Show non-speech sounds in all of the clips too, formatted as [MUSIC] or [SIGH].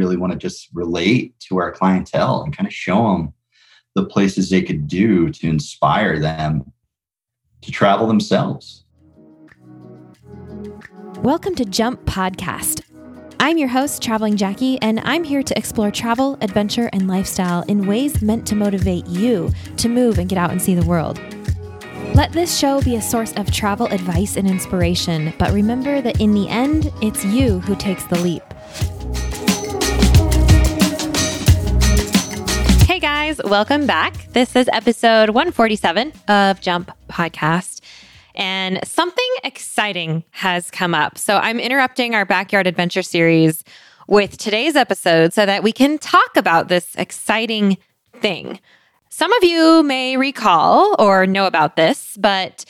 really want to just relate to our clientele and kind of show them the places they could do to inspire them to travel themselves. Welcome to Jump Podcast. I'm your host, Traveling Jackie, and I'm here to explore travel, adventure, and lifestyle in ways meant to motivate you to move and get out and see the world. Let this show be a source of travel advice and inspiration, but remember that in the end, it's you who takes the leap. Guys, welcome back. This is episode 147 of Jump Podcast. And something exciting has come up. So I'm interrupting our backyard adventure series with today's episode so that we can talk about this exciting thing. Some of you may recall or know about this, but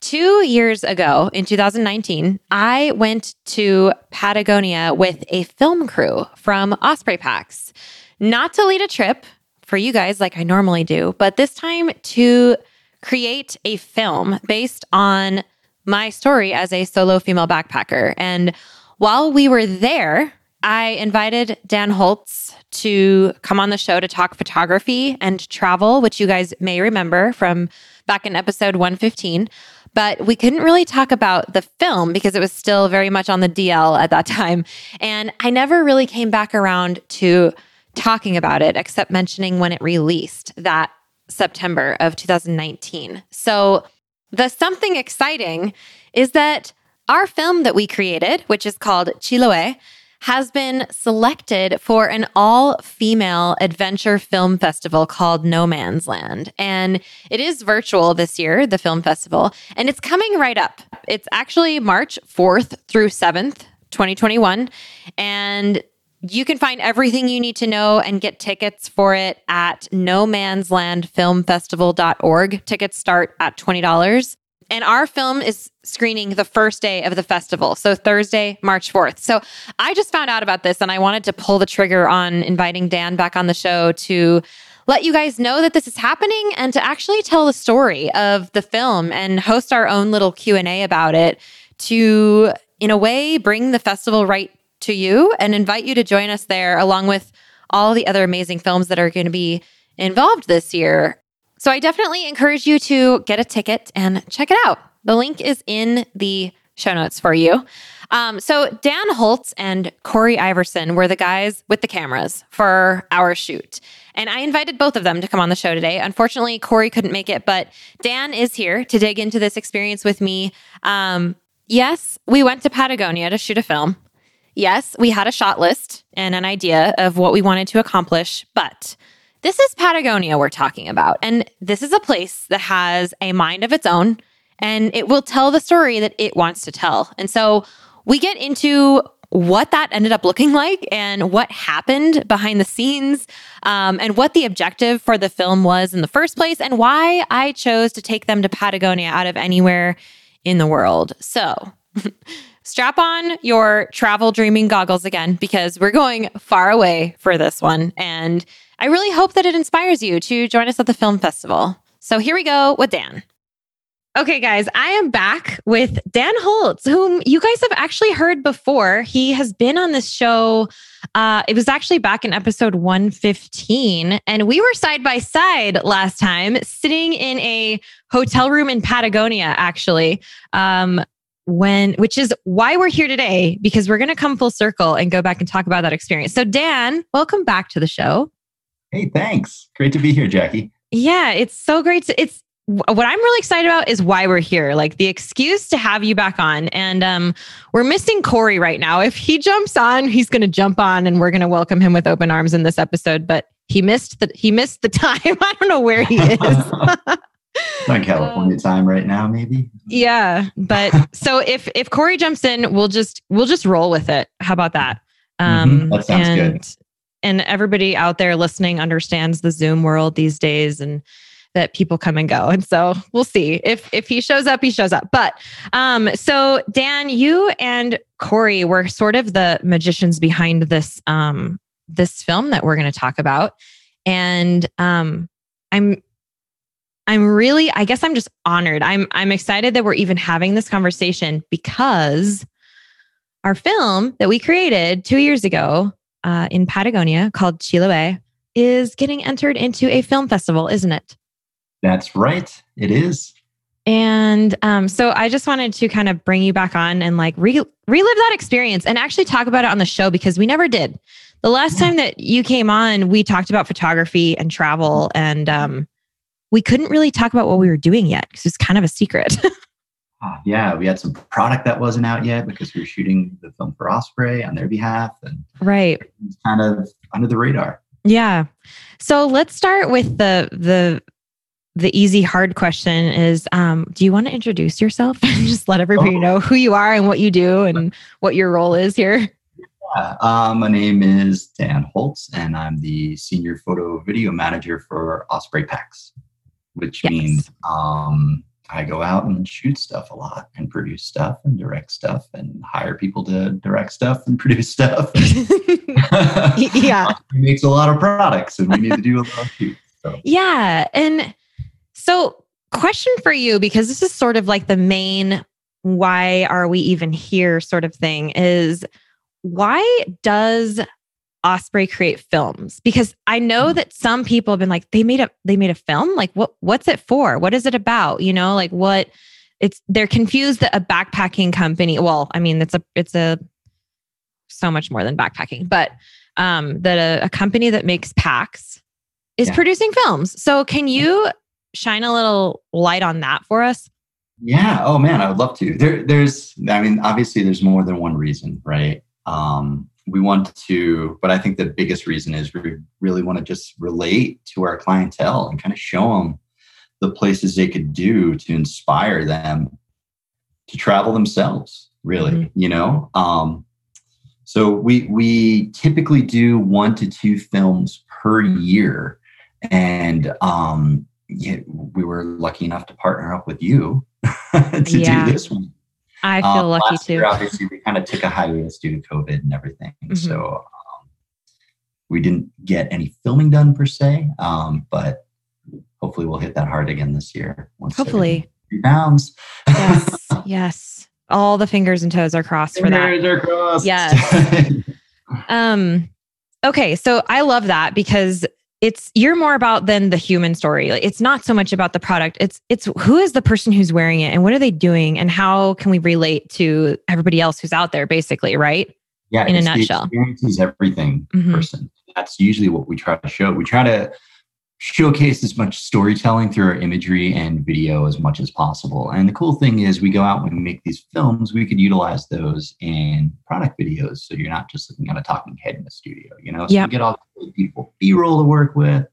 two years ago in 2019, I went to Patagonia with a film crew from Osprey Packs, not to lead a trip for you guys like I normally do, but this time to create a film based on my story as a solo female backpacker. And while we were there, I invited Dan Holz to come on the show to talk photography and travel, which you guys may remember from back in episode 115. But we couldn't really talk about the film because it was still very much on the DL at that [LAUGHS] time. And I never really came back around to talking about it except mentioning when it released that September of 2019. So, the something exciting is that our film that we created, which is called Chiloé, has been selected for an all female adventure film festival called No Man's Land. And it is virtual this year, the film festival, and it's coming right up. It's actually March 4th through 7th, 2021. And you can find everything you need to know and get tickets for it at no man's land filmfestival.org. Tickets start at $20. And our film is screening the first day of the festival. So Thursday, March 4th. So I just found out about this and I wanted to pull the trigger on inviting Dan back on the show to let you guys know that this is happening and to actually tell the story of the film and host our own little Q&A about it to in a way bring the festival right to you and invite you to join us there along with all the other amazing films that are going to be involved this year. So I definitely encourage you to get a ticket and check it out. The link is in the show notes for you. Um, so Dan Holz and Kaare Iverson were the guys with the cameras for our shoot. And I invited both of them to come on the show today. Unfortunately, Kaare couldn't make it, but Dan is here to dig into this experience with me. Um, yes, we went to Patagonia to shoot a film. Yes, we had a shot list and an idea of what we wanted to accomplish, but this is Patagonia we're talking about. And this is a place that has a mind of its own and it will tell the story that it wants to tell. And so we get into what that ended up looking like and what happened behind the scenes um, and what the objective for the film was in the first place and why I chose to take them to Patagonia out of anywhere in the world. So, [LAUGHS] strap on your travel dreaming goggles again because we're going far away for this one. And I really hope that it inspires you to join us at the film festival. So here we go with Dan. Okay, guys, I am back with Dan Holz, whom you guys have actually heard before. He has been on this show. Uh, it was actually back in episode 115, and we were side by side last time, sitting in a hotel room in Patagonia, actually. Um, when which is why we're here today because we're going to come full circle and go back and talk about that experience. So Dan, welcome back to the show. Hey, thanks. Great to be here, Jackie. Yeah, it's so great to it's what I'm really excited about is why we're here. Like the excuse to have you back on. And um, we're missing Kaare right now. If he jumps on, he's going to jump on, and we're going to welcome him with open arms in this episode. But he missed the he missed the [LAUGHS] time. I don't know where he is. [LAUGHS] on California time right now, maybe. Yeah, but [LAUGHS] so if if Kaare jumps in, we'll just we'll just roll with it. How about that? Mm-hmm. Um, mm-hmm. That sounds and, good. And everybody out there listening understands the Zoom world these days, and that people come and go. And so we'll see if if he shows up, he shows up. But um, so Dan, you and Kaare were sort of the magicians behind this um this film that we're going to talk about, and um, I'm I'm really, I guess I'm just honored. I'm I'm excited that we're even having this conversation because our film that we created two years ago uh, in Patagonia called Chiloé is getting entered into a film festival, isn't it? That's right. It is. And um, so I just wanted to kind of bring you back on and like re- relive that experience and actually talk about it on the show because we never did. The last time that you came on, we talked about photography and travel, and um, we couldn't really talk about what we were doing yet because it's kind of a secret. oh, [LAUGHS] yeah, we had some product that wasn't out yet because we were shooting the film for Osprey on their behalf, and right, kind of under the radar. Yeah. So let's start with the the the easy hard question is um, do you want to introduce yourself and [LAUGHS] just let everybody oh. know who you are and what you do and what your role is here yeah, uh, my name is dan holz and i'm the senior photo video manager for osprey packs which yes. means um, i go out and shoot stuff a lot and produce stuff and direct stuff and hire people to direct stuff and [LAUGHS] produce stuff [LAUGHS] [LAUGHS] yeah he makes a lot of products and we need to do a lot of shoots so. yeah and so, question for you because this is sort of like the main why are we even here sort of thing is why does Osprey create films? Because I know hmm. that some people have been like they made a they made a film like what what's it for? What is it about? You know, like what it's they're confused that a backpacking company, well, I mean it's a it's a so much more than backpacking, but um that a, a company that makes packs is yeah. producing films. So can you shine a little light on that for us? Yeah. Oh man, I would love to. There, there's, I mean, obviously, there's more than one reason, right? Um, we want to, but I think the biggest reason is we really want to just relate to our clientele and kind of show them the places they could do to inspire them to travel themselves. Really, mm-hmm. you know. Um, so we we typically do one to two films per year, and um, yeah, we were lucky enough to partner up with you [LAUGHS] to yeah. do this one. I feel um, lucky too. Year, obviously, we kind of took a hiatus due to COVID and everything. Mm-hmm. So um, we didn't get any filming done per se, um, but hopefully we'll hit that hard again this year. hopefully. Rebounds. yes. [LAUGHS] Yes. All the fingers and toes are crossed fingers for that. Are crossed. Yes. [LAUGHS] um, okay. So I love that because it's you're more about than the human story. It's not so much about the product. It's it's who is the person who's wearing it and what are they doing and how can we relate to everybody else who's out there basically right? Yeah in a nutshell. experience is everything mm-hmm. person. That's usually what we try to show. We try to showcase as much storytelling through our imagery and video as much as possible. And the cool thing is, we go out when we make these films, we could utilize those in product videos. So you're not just looking at a talking head in the studio, you know? So yep. you get all the beautiful B roll to work with,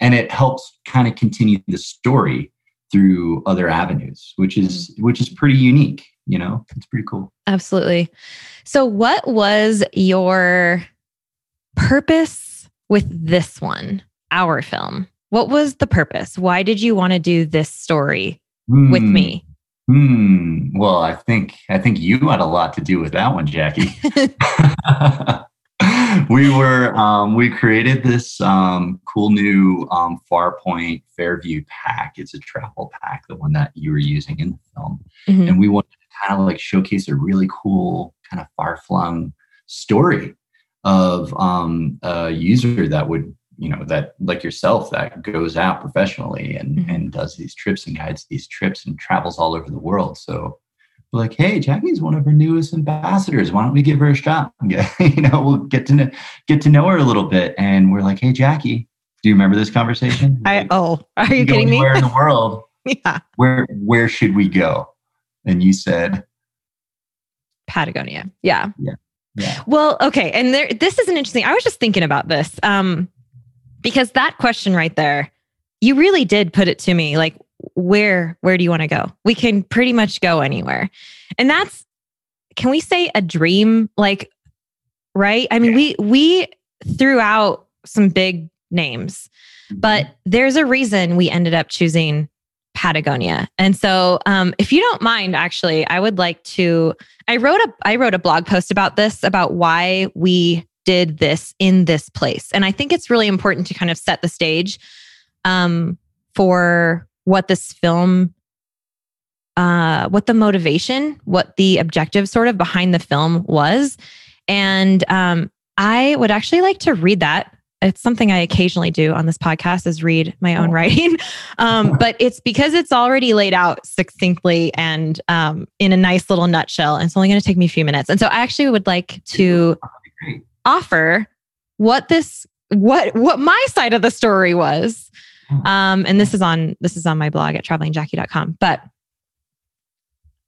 and it helps kind of continue the story through other avenues, which is mm-hmm. which is pretty unique. You know, it's pretty cool. Absolutely. So, what was your purpose with this one? Our film? What was the purpose? Why did you want to do this story mm. with me? Hmm. Well, I think I think you had a lot to do with that one, Jackie. [LAUGHS] [LAUGHS] we were um, we created this um, cool new um, Farpoint Fairview pack. It's a travel pack, the one that you were using in the film, mm-hmm. and we wanted to kind of like showcase a really cool kind of far flung story of um, a user that would you know that like yourself that goes out professionally and mm-hmm. and does these trips and guides these trips and travels all over the world so we're like hey jackie's one of our newest ambassadors why don't we give her a shot [LAUGHS] yeah you know we'll get to know get to know her a little bit and we're like hey jackie do you remember this conversation [LAUGHS] i oh are you kidding me where in the [LAUGHS] world yeah where where should we go and you said patagonia yeah yeah yeah. Well, okay. And there, this is an interesting. I was just thinking about this. Um, because that question right there, you really did put it to me like, where, where do you want to go? We can pretty much go anywhere. And that's, can we say a dream? Like, right? I mean, yeah. we, we threw out some big names, but there's a reason we ended up choosing Patagonia. And so, um, if you don't mind, actually, I would like to. I wrote a I wrote a blog post about this about why we did this in this place. And I think it's really important to kind of set the stage um, for what this film, uh, what the motivation, what the objective sort of behind the film was. And um, I would actually like to read that. It's something I occasionally do on this podcast is read my own oh. writing. [LAUGHS] Um, but it's because it's already laid out succinctly and um, in a nice little nutshell. And it's only going to take me a few minutes. And so I actually would like to offer what this what what my side of the story was. Hmm. Um, and this is on this is on my blog at travelingjackie.com. But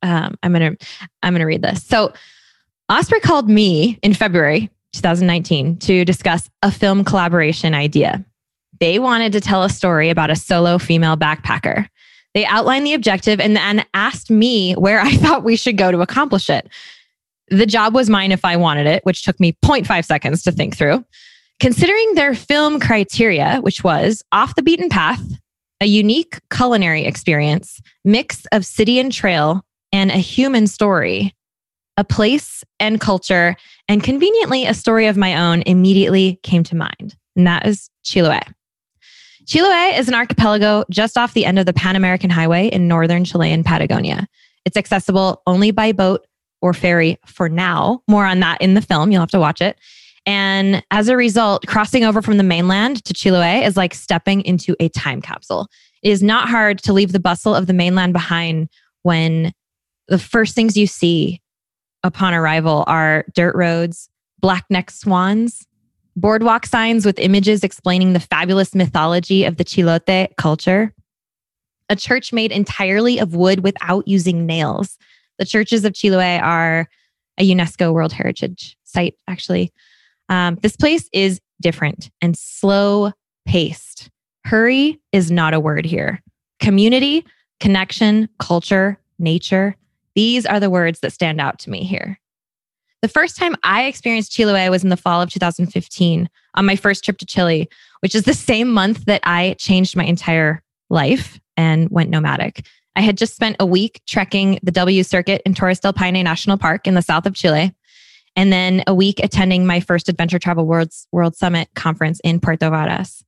um, I'm gonna I'm gonna read this. So Osprey called me in February 2019 to discuss a film collaboration idea. They wanted to tell a story about a solo female backpacker. They outlined the objective and then asked me where I [LAUGHS] thought we should go to accomplish it. The job was mine if I wanted it, which took me 0.5 seconds to think through. Considering their film criteria, which was off the beaten path, a unique culinary experience, mix of city and trail, and a human story, a place and culture, and conveniently a story of my own immediately came to mind. And that is Chiloé. Chiloé is an archipelago just off the end of the Pan American Highway in northern Chilean Patagonia. It's accessible only by boat or ferry for now. More on that in the film. You'll have to watch it. And as a result, crossing over from the mainland to Chiloé is like stepping into a time capsule. It is not hard to leave the bustle of the mainland behind when the first things you see upon arrival are dirt roads, black necked swans, boardwalk signs with images explaining the fabulous mythology of the Chilote culture, a church made entirely of wood without using nails. The churches of Chiloé are a UNESCO World Heritage Site, actually. Um, this place is different and slow paced. Hurry is not a word here. Community, connection, culture, nature, these are the words that stand out to me here. The first time I experienced Chiloé was in the fall of 2015 on my first trip to Chile, which is the same month that I changed my entire life and went nomadic. I had just spent a week trekking the W Circuit in Torres del Paine National Park in the south of Chile and then a week attending my first Adventure Travel World's World Summit conference in Puerto Varas.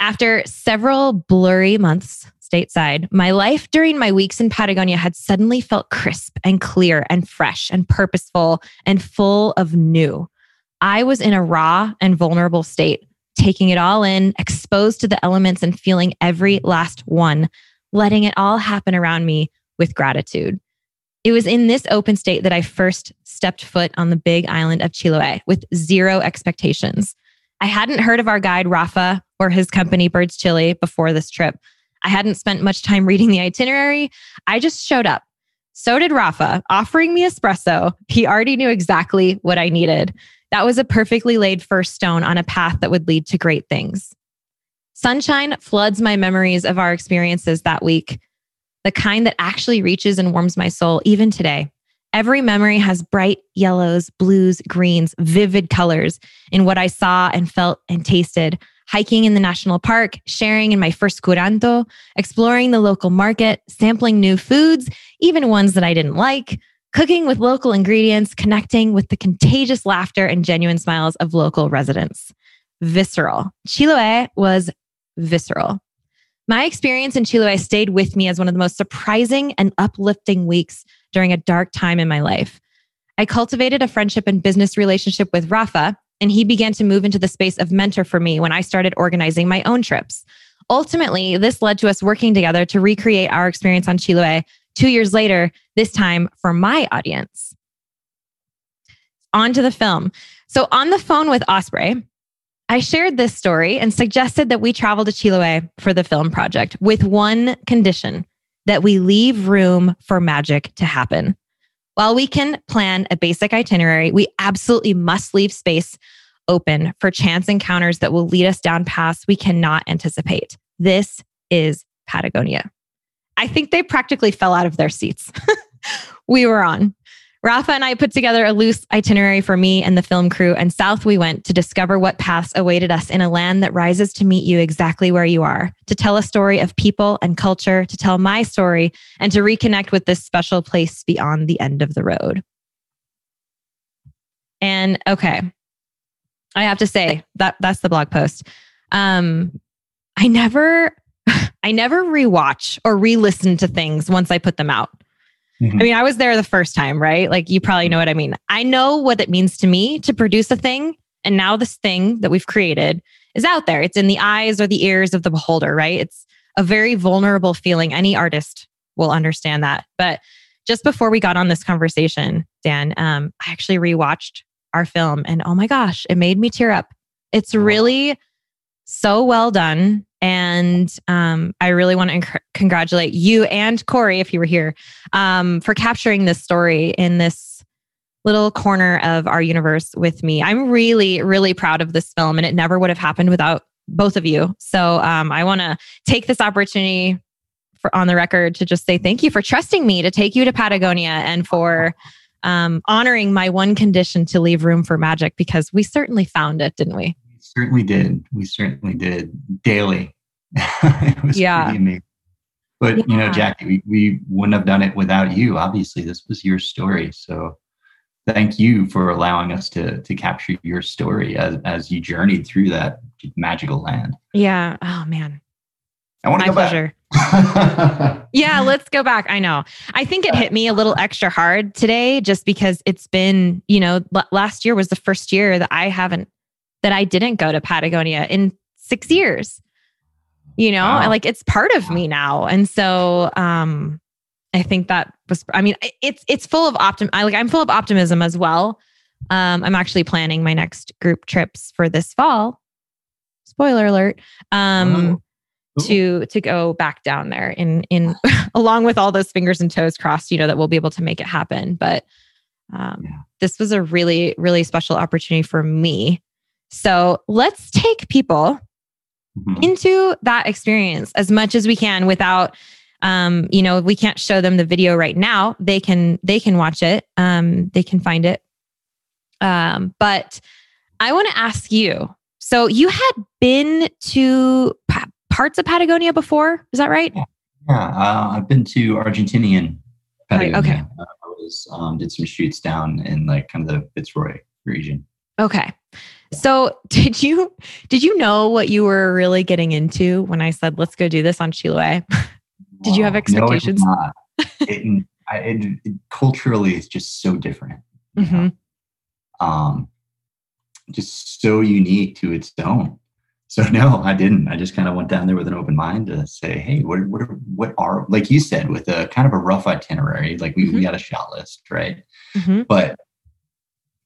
After several blurry months stateside, my life during my weeks in Patagonia had suddenly felt crisp and clear and fresh and purposeful and full of new. I was in a raw and vulnerable state, taking it all in, exposed to the elements and feeling every last one, letting it all happen around me with gratitude. It was in this open state that I first stepped foot on the big island of Chiloé with zero expectations. I hadn't heard of our guide, Rafa, or his company, Birds Chile, before this trip. I hadn't spent much time reading the itinerary. I just showed up. So did Rafa, offering me espresso. He already knew exactly what I needed. That was a perfectly laid first stone on a path that would lead to great things. Sunshine floods my memories of our experiences that week the kind that actually reaches and warms my soul even today. Every memory has bright yellows, blues, greens, vivid colors in what I saw and felt and tasted. Hiking in the national park, sharing in my first curanto, exploring the local market, sampling new foods, even ones that I didn't like, cooking with local ingredients, connecting with the contagious laughter and genuine smiles of local residents. Visceral. Chiloé was visceral. My experience in Chiloé stayed with me as one of the most surprising and uplifting weeks during a dark time in my life. I cultivated a friendship and business relationship with Rafa, and he began to move into the space of mentor for me when I started organizing my own trips. Ultimately, this led to us working together to recreate our experience on Chile two years later, this time for my audience. On to the film. So, on the phone with Osprey, I shared this story and suggested that we travel to Chiloé for the film project with one condition that we leave room for magic to happen. While we can plan a basic itinerary, we absolutely must leave space open for chance encounters that will lead us down paths we cannot anticipate. This is Patagonia. I think they practically fell out of their seats. [LAUGHS] we were on. Rafa and I put together a loose itinerary for me and the film crew, and south we went to discover what paths awaited us in a land that rises to meet you exactly where you are, to tell a story of people and culture, to tell my story, and to reconnect with this special place beyond the end of the road. And okay, I have to say that that's the blog post. Um, I never, [LAUGHS] I never rewatch or re-listen to things once I put them out. Mm-hmm. I mean, I was there the first time, right? Like you probably know what I mean. I know what it means to me to produce a thing And now this thing that we've created is out there. It's in the eyes or the ears of the beholder, right? It's a very vulnerable feeling. Any artist will understand that. But just before we got on this conversation, Dan, um, I actually rewatched our film and oh my gosh, it made me tear up. It's really so well done. And um, I really want to inc- congratulate you and Kaare, if you were here, um, for capturing this story in this little corner of our universe with me. I'm really, really proud of this film, and it never would have happened without both of you. So um, I want to take this opportunity for on the record to just say thank you for trusting me to take you to Patagonia and for um, honoring my one condition to leave room for magic because we certainly found it, didn't we? Certainly did. We certainly did daily. [LAUGHS] it was yeah. pretty amazing. But yeah. you know, Jackie, we, we wouldn't have done it without you. Obviously, this was your story. So thank you for allowing us to to capture your story as as you journeyed through that magical land. Yeah. Oh man. I want to go pleasure. back. [LAUGHS] yeah, let's go back. I know. I think it hit me a little extra hard today just because it's been, you know, l- last year was the first year that I haven't that I didn't go to Patagonia in 6 years. You know, wow. like it's part of me now. And so um I think that was I mean, it's it's full of optim I like I'm full of optimism as well. Um I'm actually planning my next group trips for this fall. Spoiler alert. Um oh to to go back down there in in [LAUGHS] along with all those fingers and toes crossed you know that we'll be able to make it happen but um, yeah. this was a really really special opportunity for me so let's take people mm-hmm. into that experience as much as we can without um, you know we can't show them the video right now they can they can watch it um, they can find it um, but i want to ask you so you had been to parts of Patagonia before. Is that right? Yeah, uh, I've been to Argentinian Patagonia. Okay. Uh, I was um, did some shoots down in like kind of the Fitzroy region. Okay. So [LAUGHS] did you did you know what you were really getting into when I said let's go do this on Chiloé? [LAUGHS] did you have expectations? No, it, [LAUGHS] it, it, culturally, it's just so different. Mm-hmm. Um, just so unique to its own. So no, I didn't. I just kind of went down there with an open mind to say, hey, what what are, what are like you said with a kind of a rough itinerary. Like we, mm-hmm. we had a shot list, right? Mm-hmm. But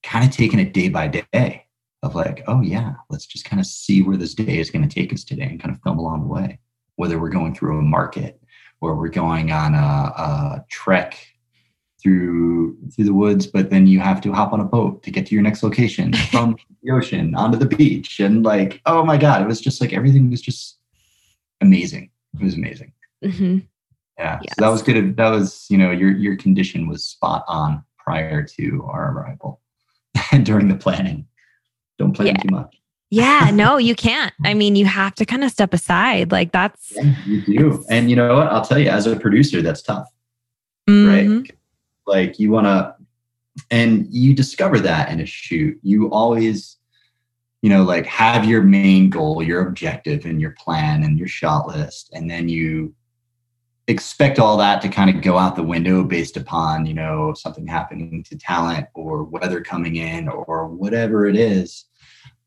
kind of taking it day by day of like, oh yeah, let's just kind of see where this day is going to take us today and kind of film along the way. Whether we're going through a market or we're going on a, a trek through through the woods, but then you have to hop on a boat to get to your next location [LAUGHS] from the ocean onto the beach. And like, oh my God, it was just like everything was just amazing. It was amazing. Mm-hmm. Yeah. Yes. So that was good. That was, you know, your your condition was spot on prior to our arrival and [LAUGHS] during the planning. Don't plan yeah. too much. yeah, no, [LAUGHS] you can't. I mean, you have to kind of step aside. Like that's yeah, you do. And you know what? I'll tell you, as a producer, that's tough. Mm-hmm. Right like you want to and you discover that in a shoot you always you know like have your main goal your objective and your plan and your shot list and then you expect all that to kind of go out the window based upon you know something happening to talent or weather coming in or whatever it is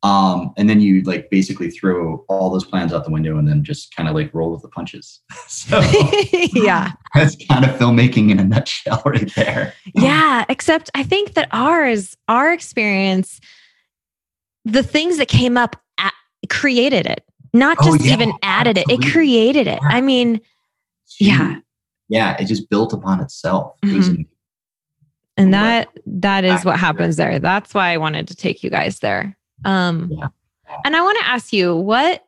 um, and then you like basically throw all those plans out the window and then just kind of like roll with the punches. [LAUGHS] so [LAUGHS] yeah, that's kind of filmmaking in a nutshell right there. Yeah, except I think that ours, our experience, the things that came up at, created it, not oh, just oh, yeah, even added absolutely. it. It created it. I mean, yeah, yeah, it just built upon itself. Mm-hmm. It and that that is what happens there. That's why I wanted to take you guys there. Um, yeah. And I want to ask you, what,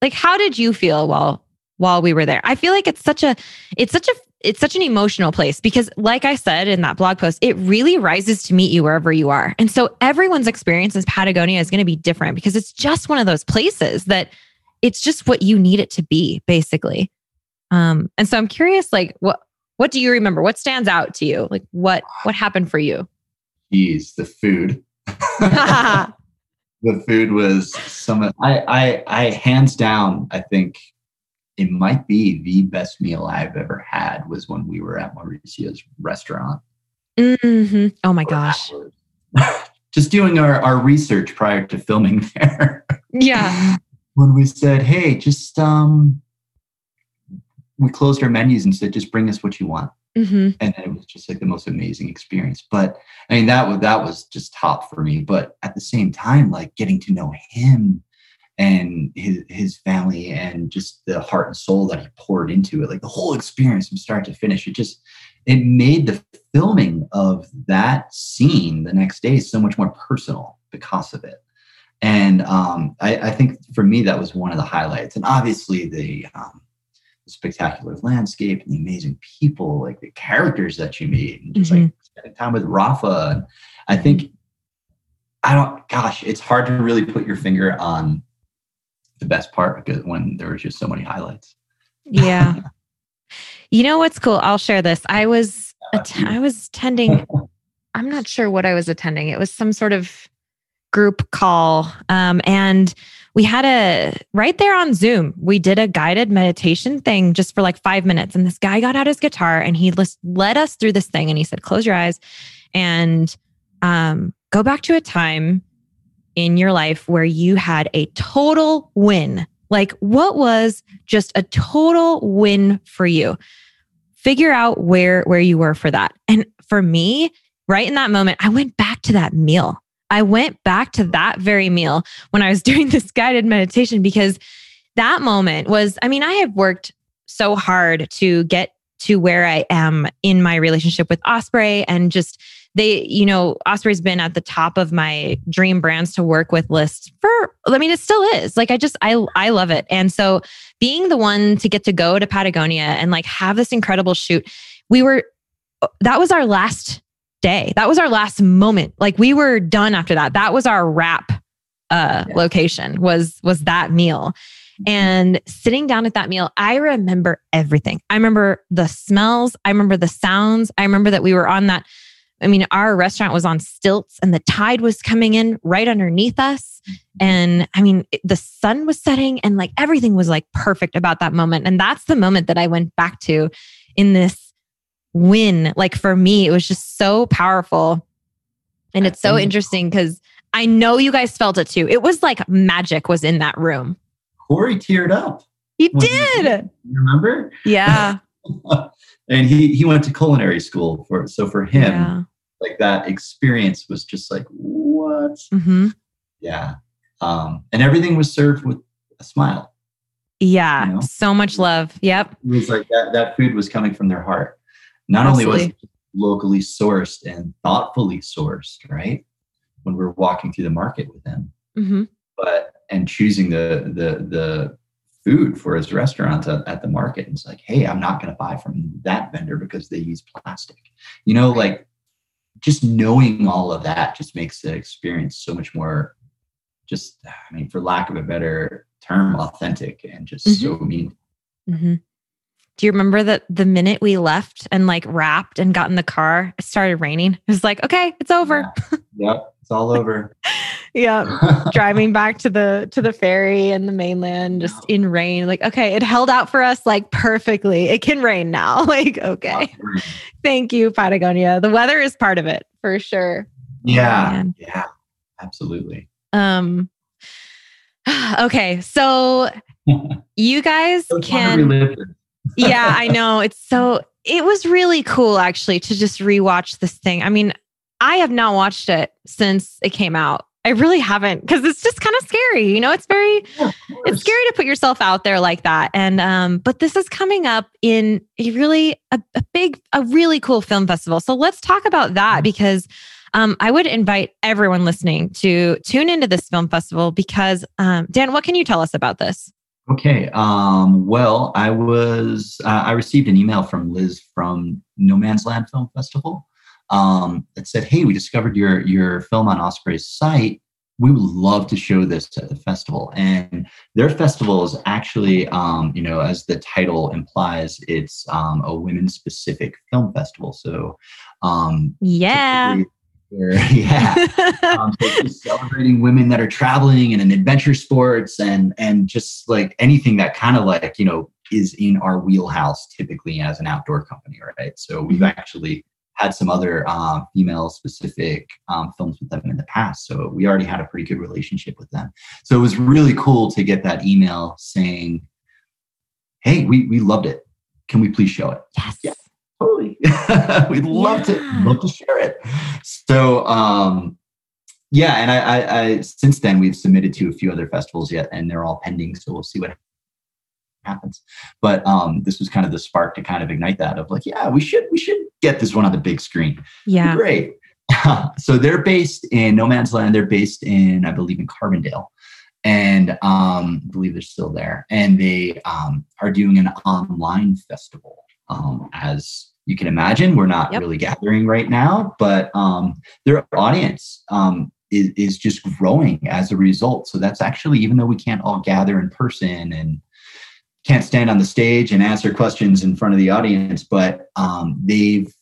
like, how did you feel while while we were there? I feel like it's such a, it's such a, it's such an emotional place because, like I said in that blog post, it really rises to meet you wherever you are. And so everyone's experience in Patagonia is going to be different because it's just one of those places that it's just what you need it to be, basically. Um, and so I'm curious, like, what what do you remember? What stands out to you? Like, what what happened for you? Geez, the food. [LAUGHS] [LAUGHS] [LAUGHS] the food was some of, I, I I hands down I think it might be the best meal I've ever had was when we were at Mauricio's restaurant. Mm-hmm. Oh my gosh. [LAUGHS] just doing our, our research prior to filming [LAUGHS] there. Yeah. when we said, hey, just um, we closed our menus and said, just bring us what you want. Mm-hmm. And it was just like the most amazing experience. But I mean, that was that was just top for me. But at the same time, like getting to know him and his his family and just the heart and soul that he poured into it, like the whole experience from start to finish, it just it made the filming of that scene the next day so much more personal because of it. And um, I, I, think for me that was one of the highlights. And obviously the um, spectacular landscape and the amazing people, like the characters that you meet, and just mm-hmm. like spending time with Rafa. And I think I don't, gosh, it's hard to really put your finger on the best part because when there was just so many highlights. Yeah. [LAUGHS] you know what's cool? I'll share this. I was att- I was attending. I'm not sure what I was attending. It was some sort of group call, um, and we had a right there on Zoom. We did a guided meditation thing just for like five minutes. And this guy got out his guitar and he led us through this thing. And he said, close your eyes and um, go back to a time in your life where you had a total win. Like, what was just a total win for you? Figure out where where you were for that. And for me, right in that moment, I went back to that meal. I went back to that very meal when I was [LAUGHS] doing this guided meditation because that moment was, I mean, I have worked so hard to get to where I am in my relationship with Osprey and just they, you know, Osprey's been at the top of my dream brands to work with list for I mean it still is. Like I just I I love it. And so being the one to get to go to Patagonia and like have this incredible shoot, we were that was our last day. That was our last moment. Like we were done after that. That was our wrap uh, yeah. location was was that meal. Mm-hmm. And sitting down at that meal, I remember everything. I remember the smells. I remember the sounds. I remember that we were on that. I mean, our restaurant was on stilts and the tide was coming in right underneath us. Mm-hmm. And I mean, it, the sun was setting and like everything was like perfect about that moment. And that's the moment that I went back to in this win. Like for me, it was just so powerful. And it's so interesting because I know you guys felt it too. It was like magic was in that room. Kaare teared up. He did. You remember? Yeah. [LAUGHS] and he he went to culinary school for so for him, yeah. like that experience was just like what? Mm-hmm. Yeah. Um, and everything was served with a smile. Yeah, you know? so much love. Yep. It was like that that food was coming from their heart. Not Absolutely. only was it locally sourced and thoughtfully sourced, right? When we're walking through the market with him, mm-hmm. but and choosing the the the food for his restaurant at, at the market. And it's like, hey, I'm not going to buy from that vendor because they use plastic. You know, like just knowing all of that just makes the experience so much more just i mean for lack of a better term authentic and just mm-hmm. so meaningful mm-hmm. Do you remember that the minute we left and like wrapped and got in the car, it started raining? It was like, okay, it's over. Yeah. Yep, it's all [LAUGHS] over. yeah. [LAUGHS] Driving back to the to the ferry and the mainland just in rain. Like, okay, it held out for us like perfectly. It can rain now. [LAUGHS] Like, okay. Thank you, Patagonia. The weather is part of it for sure. Yeah. Oh, yeah. Absolutely. Um [SIGHS] okay. So you guys can yeah, I know. It's so, it was really cool actually to just rewatch this thing. I mean, I have not watched it since it came out. I really haven't because it's just kind of scary. You know, it's very, yeah, it's scary to put yourself out there like that. And, um, but this is coming up in a really, a, a big, a really cool film festival. So let's talk about that mm-hmm. because, um, I would invite everyone listening to tune into this film festival because, um, Dan, what can you tell us about this? Okay. Um, well, I was uh, I received an email from Liz from No Man's Land Film Festival um, that said, "Hey, we discovered your your film on Osprey's site. We would love to show this at the festival." And their festival is actually, um, you know, as the title implies, it's um, a women specific film festival. So, um, yeah where [LAUGHS] yeah um, so celebrating women that are traveling and in adventure sports and and just like anything that kind of like you know is in our wheelhouse typically as an outdoor company right so we've mm-hmm. actually had some other uh, female specific um, films with them in the past. So we already had a pretty good relationship with them. So it was really cool to get that email saying, Hey, we, we loved it. Can we please show it? Yes. Yeah, totally. [LAUGHS] We'd love yeah. to love to share it. So um yeah, and I, I, I since then we've submitted to a few other festivals yet, and they're all pending. So we'll see what happens. But um, this was kind of the spark to kind of ignite that of like, yeah, we should we should get this one on the big screen. Yeah, great. [LAUGHS] so they're based in No Man's Land. They're based in, I believe, in Carbondale, and um, I believe they're still there. And they um, are doing an online festival. Um, as you can imagine, we're not yep. really gathering right now, but um, their audience um, is, is just growing as a result. So that's actually, even though we can't all gather in person and can't stand on the stage and answer questions in front of the audience, but um, they've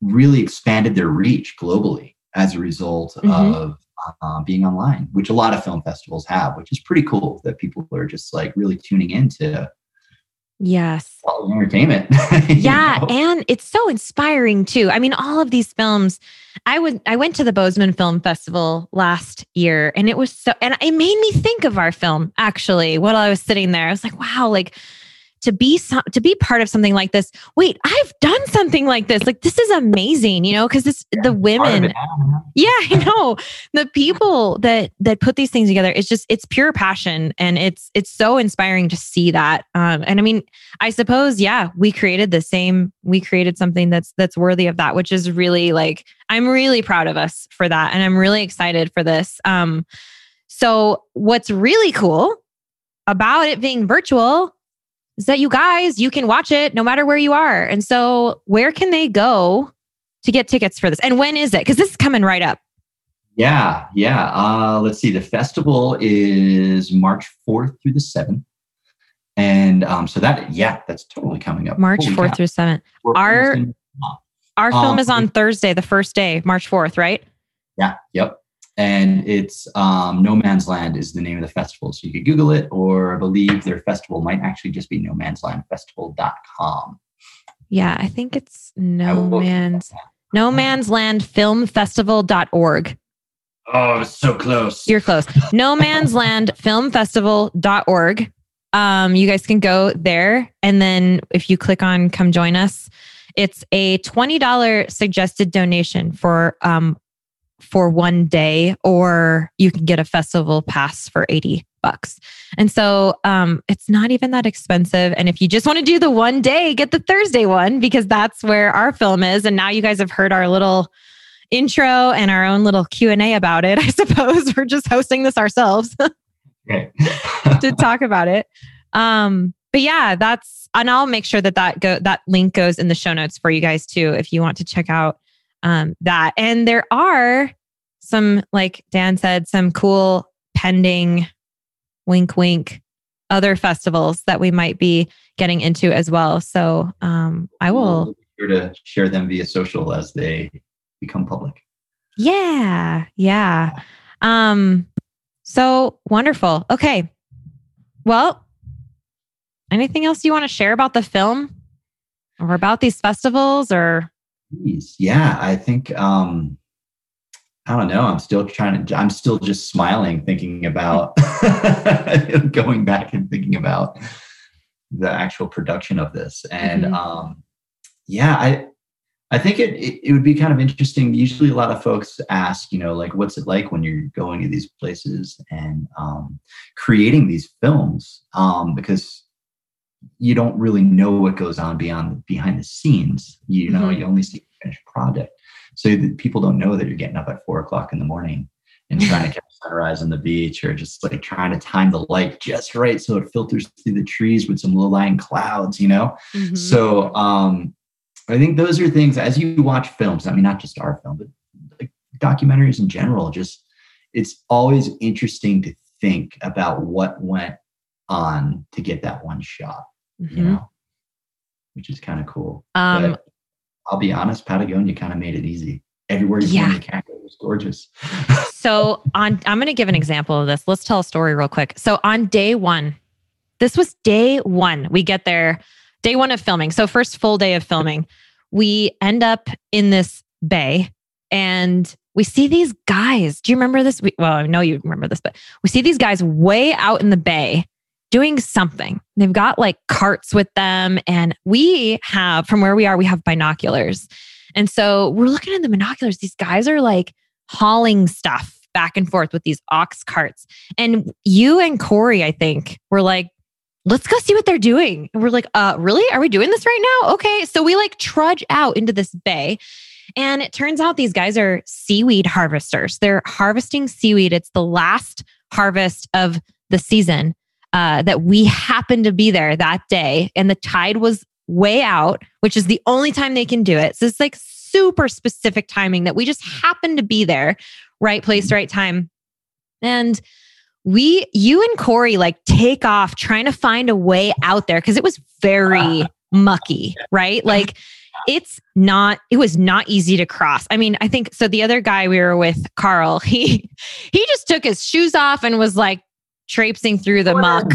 really expanded their reach globally as a result mm-hmm. of uh, being online, which a lot of film festivals have, which is pretty cool that people are just like really tuning into Yes. entertainment. [LAUGHS] yeah. Know? And it's so inspiring too. I mean, all of these films, I would I went to the Bozeman Film Festival last year and it was so and it made me think of our film actually while I was sitting there. I was like, wow, like to be so, to be part of something like this. Wait i've done something like this. Like this is amazing you know because it's yeah, the women [LAUGHS] yeah i know. The people that that put these things together it's just it's pure passion and it's it's so inspiring to see that. Um and i mean i suppose yeah we created the same we created something that's that's worthy of that which is really like i'm really proud of us for that and i'm really excited for this. Um so what's really cool about it being virtual is that you guys, you can watch it no matter where you are. And so, where can they go to get tickets for this? And when is it? Because this is coming right up. Yeah, yeah. Uh, let's see. The festival is March 4th through the 7th. And um, so that, yeah, that's totally coming up. March Holy 4th cow. through 7th. Our, our film um, is on Thursday, the first day, March 4th, right? Yeah, yep and it's um, No Man's Land is the name of the festival. So you could Google it, or I believe their festival might actually just be No Man's Land Festival.com. Yeah, I think it's No Man's No Man's Land Film Festival.org. Oh, so close. You're close. no Man's Land Film Festival.org. Um, you guys can go there. And then if you click on come join us, it's a $20 suggested donation for um, for one day, or you can get a festival pass for 80 bucks. And so um, it's not even that expensive. And if you just want to do the one day, get the Thursday one because that's where our film is. And now you guys have heard our little intro and our own little Q&A about it. [LAUGHS] I suppose we're just hosting this ourselves [LAUGHS] to talk about it. Um, but yeah, that's and I'll make sure that that go that link goes in the show notes for you guys too if you want to check out um, that. And there are some, like Dan said, some cool pending wink, wink other festivals that we might be getting into as well. So um, I will sure to share them via social as they become public. Yeah, yeah. Um, so wonderful. Okay. Well, anything else you want to share about the film or about these festivals or yeah, I think um I don't know. I'm still trying to. I'm still just smiling, thinking about [LAUGHS] going back and thinking about the actual production of this. And mm-hmm. um, yeah, I I think it, it, it would be kind of interesting. Usually, a lot of folks ask, you know, like, what's it like when you're going to these places and um, creating these films? Um, because you don't really know what goes on beyond behind the scenes. You know, mm-hmm. you only see the finished product, so people don't know that you're getting up at four o'clock in the morning and [LAUGHS] trying to catch sunrise on the beach, or just like trying to time the light just right so it filters through the trees with some low-lying clouds. You know, mm-hmm. so um, I think those are things as you watch films. I mean, not just our film, but like documentaries in general. Just it's always interesting to think about what went on to get that one shot mm-hmm. you know, which is kind of cool. Um, but I'll be honest, Patagonia kind of made it easy. Everywhere you yeah. went, the was gorgeous. [LAUGHS] so on, I'm going to give an example of this. Let's tell a story real quick. So on day one, this was day one. We get there, day one of filming. So first full day of filming. we end up in this bay and we see these guys. Do you remember this? We, well, I know you remember this, but we see these guys way out in the bay doing something. They've got like carts with them. And we have, from where we are, we have binoculars. And so we're looking at the binoculars. These guys are like hauling stuff back and forth with these ox carts. And you and Kaare, I think, were like, let's go see what they're doing. And we're like, uh, really? Are we doing this right now? Okay. So we like trudge out into this bay. And it turns out these guys are seaweed harvesters. They're harvesting seaweed. It's the last harvest of the season uh, that we happened to be there that day. And the tide was way out, which is the only time they can do it. So it's like super specific timing that we just happened to be there, right place, right time. And we, you and Kaare, like take off trying to find a way out there because it was very [LAUGHS] mucky, right? Like it's not, it was not easy to cross. I mean, I think so. The other guy we were with, Carl, he, [LAUGHS] he just took his shoes off and was like, traipsing through the muck.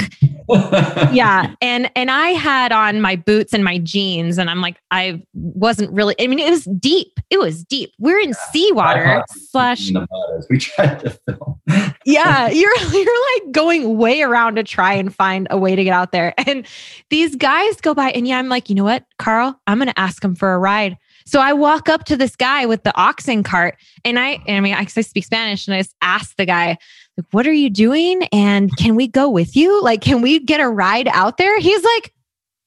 [LAUGHS] yeah. And and I had on my boots and my jeans and I'm like I wasn't really I mean it was deep. It was deep. We're in yeah, seawater slash we tried to film. [LAUGHS] yeah, you're [LAUGHS] you're like going way around to try and find a way to get out there. And these guys go by and yeah, I'm like, "You know what, Carl? I'm going to ask him for a ride." So I walk up to this guy with the oxen cart and I, I mean, I speak Spanish and I just ask the guy, like, what are you doing? And can we go with you? Like, can we get a ride out there? He's like,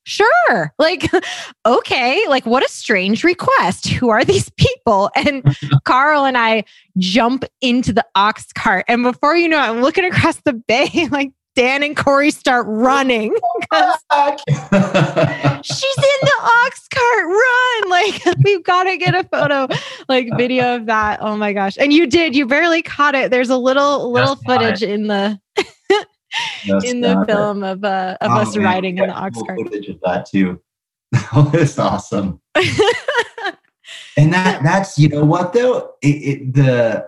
sure. Like, [LAUGHS] okay. Like, what a strange request. Who are these people? And [LAUGHS] Carl and I jump into the ox cart. And before you know it, I'm looking across the bay, [LAUGHS] like Dan and Kaare start running [LAUGHS] she's in the ox cart. Run! Like [LAUGHS] we've got to get a photo, like video of that. Oh my gosh! And you did. You barely caught it. There's a little little Just footage in the in the film it. of uh, of oh, us man. riding in the ox cart. Footage of that too. [LAUGHS] Oh, it's awesome. and that that's you know what though it, it the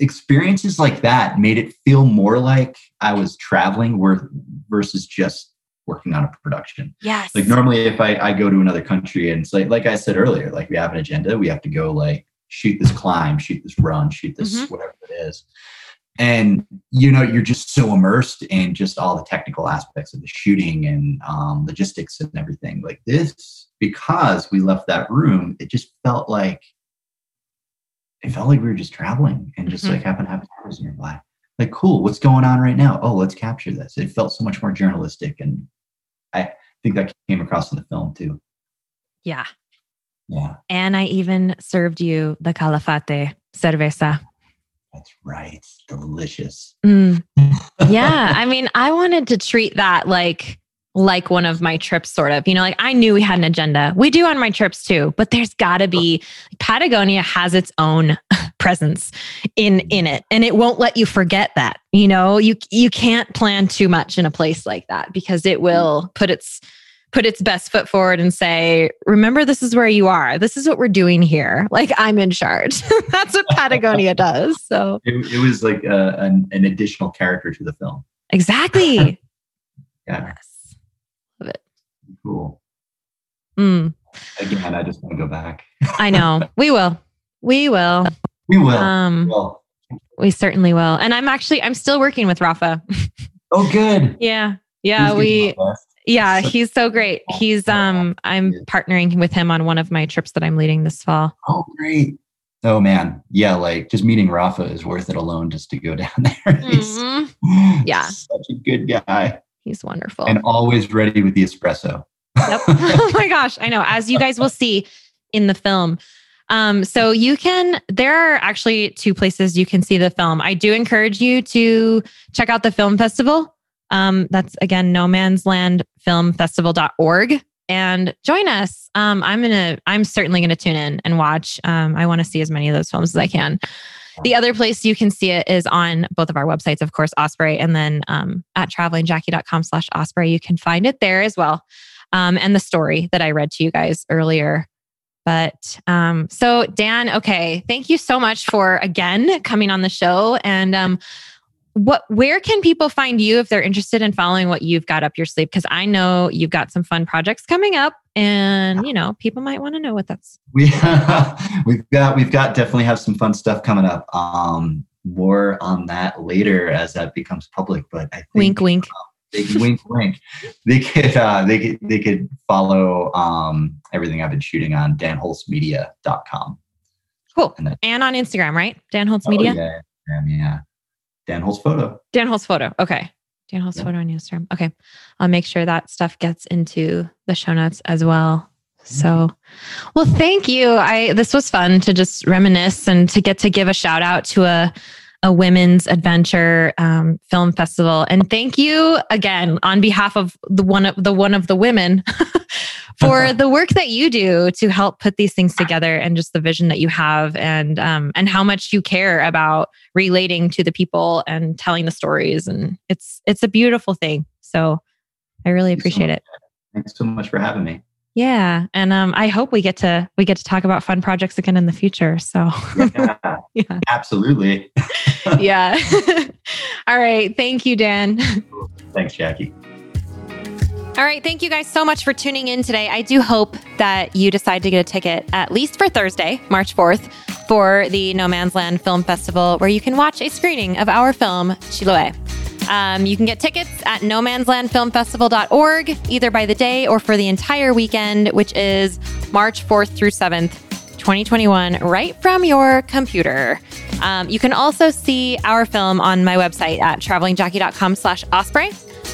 experiences like that made it feel more like I was traveling versus just working on a production. Yes. Like normally if I, I go to another country and it's like, like I said earlier, like we have an agenda, we have to go like shoot this climb, shoot this run, shoot this, mm-hmm. whatever it is. And you know, you're just so immersed in just all the technical aspects of the shooting and um, logistics and everything like this, because we left that room, it just felt like it felt like we were just traveling and just mm-hmm. like happened to have cameras nearby. Like, cool, what's going on right now? Oh, let's capture this. It felt so much more journalistic. And I think that came across in the film too. Yeah. Yeah. And I even served you the Calafate cerveza. That's right. Delicious. Mm. [LAUGHS] Yeah. I mean, I wanted to treat that like like one of my trips, sort of. You know, like I knew we had an agenda. We do on my trips too, but there's got to be Patagonia has its own [LAUGHS] presence in in it, and it won't let you forget that. You know, you you can't plan too much in a place like that because it mm-hmm. will put its put its best foot forward and say, remember, this is where you are. This is what we're doing here. Like I'm in charge. [LAUGHS] That's what Patagonia does. So it, it was like a, an, an additional character to the film. Exactly. [LAUGHS] yeah. Yes cool. Mm. Again, I just want to go back. I know. [LAUGHS] We will. We will. We will. Um, we, will. we certainly will. And I'm actually I'm still working with Rafa. [LAUGHS] oh, good. yeah. Yeah. we. Yeah, he's so great. He's um I'm partnering with him on one of my trips that I'm leading this fall. Oh, great. Oh man, yeah, like just meeting Rafa is worth it alone just to go [LAUGHS] down there. Mm-hmm. yeah, such a good guy. He's wonderful. And always ready with the espresso. yep. [LAUGHS] oh my gosh. I know. As you guys will see in the film. Um, so you can, there are actually two places you can see the film. I do encourage you to check out the film festival. Um, that's again, no man's land filmfestival.org and join us. Um, I'm to, I'm certainly going to tune in and watch. Um, I want to see as many of those films as I can. The other place you can see it is on both of our websites, of course, Osprey, and then um, at travelingjackie.com slash Osprey. You can find it there as well. Um, and the story that I read to you guys earlier. But um, so, Dan, okay, thank you so much for again coming on the show. And um, what where can people find you if they're interested in following what you've got up your sleeve? Because I know you've got some fun projects coming up, and you know people might want to know what that's. We [LAUGHS] we've got we've got definitely have some fun stuff coming up. Um, more on that later as that becomes public. But I think, wink, wink. Uh, they wink, wink. They could uh, they could they could follow um, everything I've been shooting on danholzmedia.com. Cool. And, then, and on Instagram, right? Dan Holz oh, Media. Yeah, yeah. Dan Holz Photo. Dan Holz Photo. Okay. Dan Holz yeah. Photo on Instagram. Okay. I'll make sure that stuff gets into the show notes as well. So, well, thank you. I this was fun to just reminisce and to get to give a shout out to a a women's adventure um, film festival. And thank you again on behalf of the one of the one of the women [LAUGHS] for [LAUGHS] the work that you do to help put these things together and just the vision that you have and um, and how much you care about relating to the people and telling the stories. And it's it's a beautiful thing. So I really appreciate so it. Thanks so much for having me. Yeah, and um, I hope we get to we get to talk about fun projects again in the future. So, yeah, [LAUGHS] yeah. absolutely. yeah. [LAUGHS] All right. Thank you, Dan. Thanks, Jackie. All right. Thank you guys so much for tuning in today. I do hope that you decide to get a ticket at least for Thursday, March 4th, for the No Man's Land Film Festival, where you can watch a screening of our film, Chiloé. Um, you can get tickets at nomanslandfilmfestival.org, either by the day or for the entire weekend, which is March 4th through 7th, 2021, right from your computer. Um, you can also see our film on my website at travelingjackie.com slash osprey.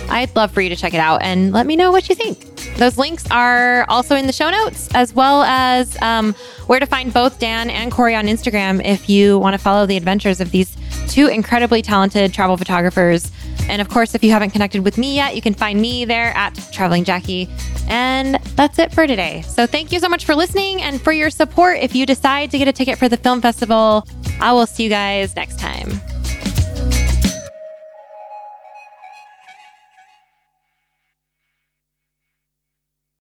I'd love for you to check it out and let me know what you think. Those links are also in the show notes, as well as um, where to find both Dan and Kaare on Instagram if you want to follow the adventures of these two incredibly talented travel photographers and of course, if you haven't connected with me yet, you can find me there at Traveling Jackie. And that's it for today. So thank you so much for listening and for your support. If you decide to get a ticket for the film festival, I will see you guys next time.